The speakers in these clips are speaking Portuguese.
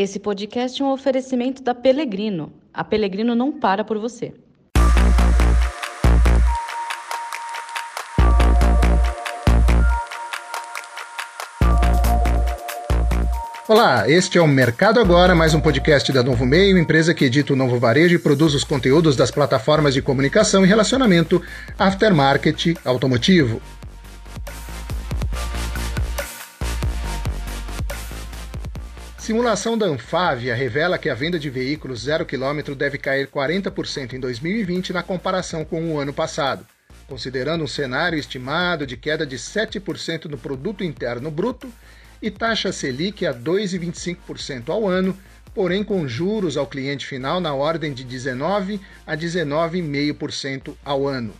Esse podcast é um oferecimento da Pelegrino. A Pelegrino não para por você. Olá, este é o Mercado Agora, mais um podcast da Novo Meio, empresa que edita o novo varejo e produz os conteúdos das plataformas de comunicação e relacionamento aftermarket automotivo. Simulação da Anfávia revela que a venda de veículos zero quilômetro deve cair 40% em 2020 na comparação com o ano passado, considerando um cenário estimado de queda de 7% no produto interno bruto e taxa Selic a 2,25% ao ano, porém com juros ao cliente final na ordem de 19 a 19,5% ao ano.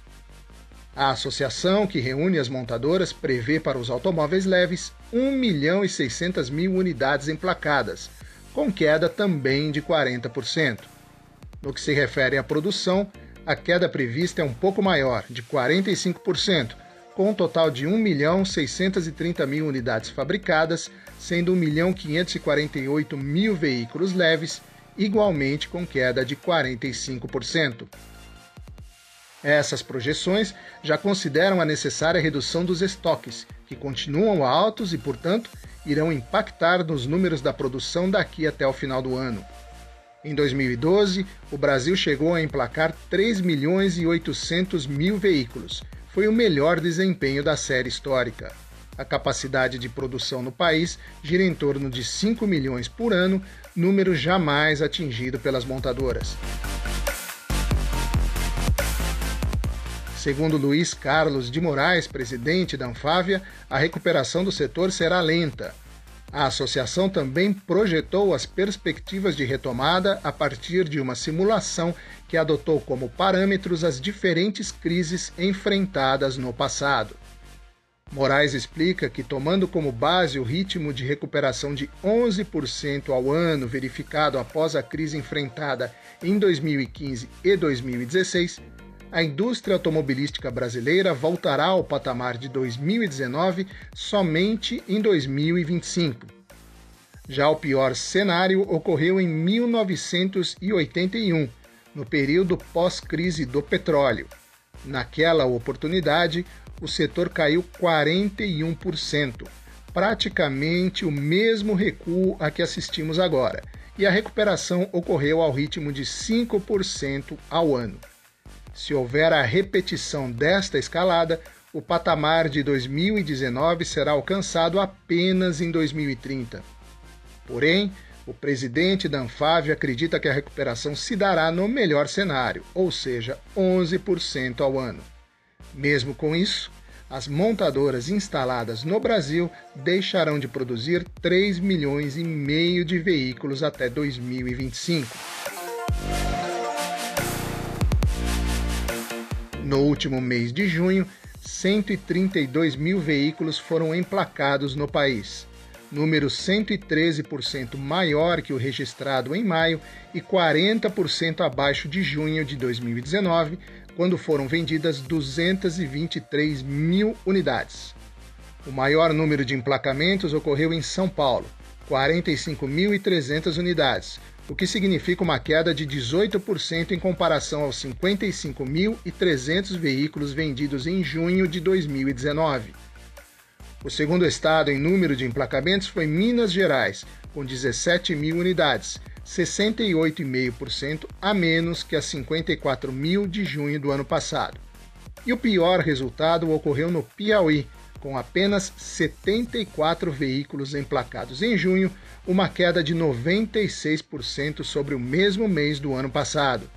A associação que reúne as montadoras prevê para os automóveis leves 1 milhão e 600 mil unidades emplacadas, com queda também de 40%. No que se refere à produção, a queda prevista é um pouco maior, de 45%, com um total de 1 milhão 630 mil unidades fabricadas, sendo 1 milhão 548 mil veículos leves, igualmente com queda de 45%. Essas projeções já consideram a necessária redução dos estoques, que continuam altos e, portanto, irão impactar nos números da produção daqui até o final do ano. Em 2012, o Brasil chegou a emplacar 3 milhões e 800 mil veículos. Foi o melhor desempenho da série histórica. A capacidade de produção no país gira em torno de 5 milhões por ano, número jamais atingido pelas montadoras. Segundo Luiz Carlos de Moraes, presidente da Anfávia, a recuperação do setor será lenta. A associação também projetou as perspectivas de retomada a partir de uma simulação que adotou como parâmetros as diferentes crises enfrentadas no passado. Moraes explica que, tomando como base o ritmo de recuperação de 11% ao ano verificado após a crise enfrentada em 2015 e 2016, a indústria automobilística brasileira voltará ao patamar de 2019 somente em 2025. Já o pior cenário ocorreu em 1981, no período pós-crise do petróleo. Naquela oportunidade, o setor caiu 41%, praticamente o mesmo recuo a que assistimos agora, e a recuperação ocorreu ao ritmo de 5% ao ano. Se houver a repetição desta escalada, o patamar de 2019 será alcançado apenas em 2030. Porém, o presidente da Anfávia acredita que a recuperação se dará no melhor cenário, ou seja, 11% ao ano. Mesmo com isso, as montadoras instaladas no Brasil deixarão de produzir 3 milhões e meio de veículos até 2025. No último mês de junho, 132 mil veículos foram emplacados no país, número 113% maior que o registrado em maio e 40% abaixo de junho de 2019, quando foram vendidas 223 mil unidades. O maior número de emplacamentos ocorreu em São Paulo, 45.300 unidades, o que significa uma queda de 18% em comparação aos 55.300 veículos vendidos em junho de 2019. O segundo estado em número de emplacamentos foi Minas Gerais, com 17 mil unidades, 68,5% a menos que as 54 mil de junho do ano passado. E o pior resultado ocorreu no Piauí, com apenas 74 veículos emplacados em junho, uma queda de 96% sobre o mesmo mês do ano passado.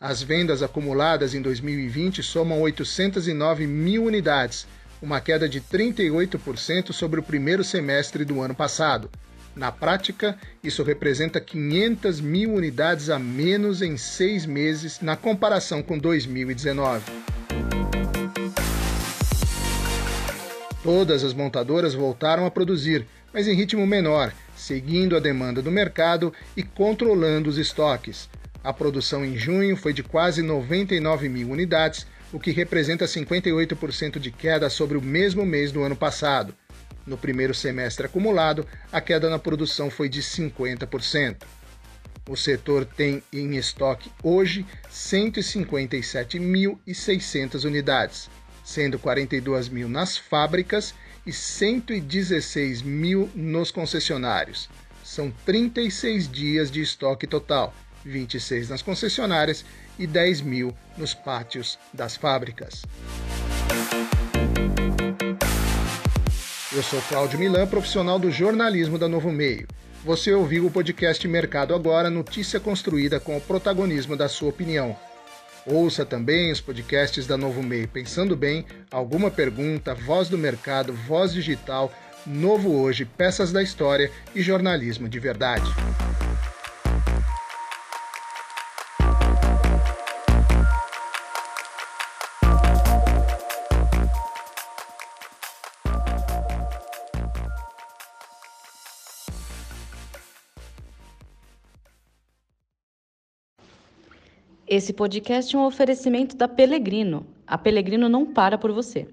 As vendas acumuladas em 2020 somam 809 mil unidades, uma queda de 38% sobre o primeiro semestre do ano passado. Na prática, isso representa 500 mil unidades a menos em seis meses na comparação com 2019. Todas as montadoras voltaram a produzir, mas em ritmo menor, seguindo a demanda do mercado e controlando os estoques. A produção em junho foi de quase 99 mil unidades, o que representa 58% de queda sobre o mesmo mês do ano passado. No primeiro semestre acumulado, a queda na produção foi de 50%. O setor tem em estoque hoje 157.600 unidades, sendo 42 mil nas fábricas e 116 mil nos concessionários. São 36 dias de estoque total, 26 nas concessionárias e 10 mil nos pátios das fábricas. Eu sou Cláudio Milan, profissional do jornalismo da Novo Meio. Você ouviu o podcast Mercado Agora, notícia construída com o protagonismo da sua opinião. Ouça também os podcasts da Novo Meio Pensando Bem, Alguma Pergunta, Voz do Mercado, Voz Digital, Novo Hoje, Peças da História e Jornalismo de Verdade. Esse podcast é um oferecimento da Pelegrino. A Pelegrino não para por você.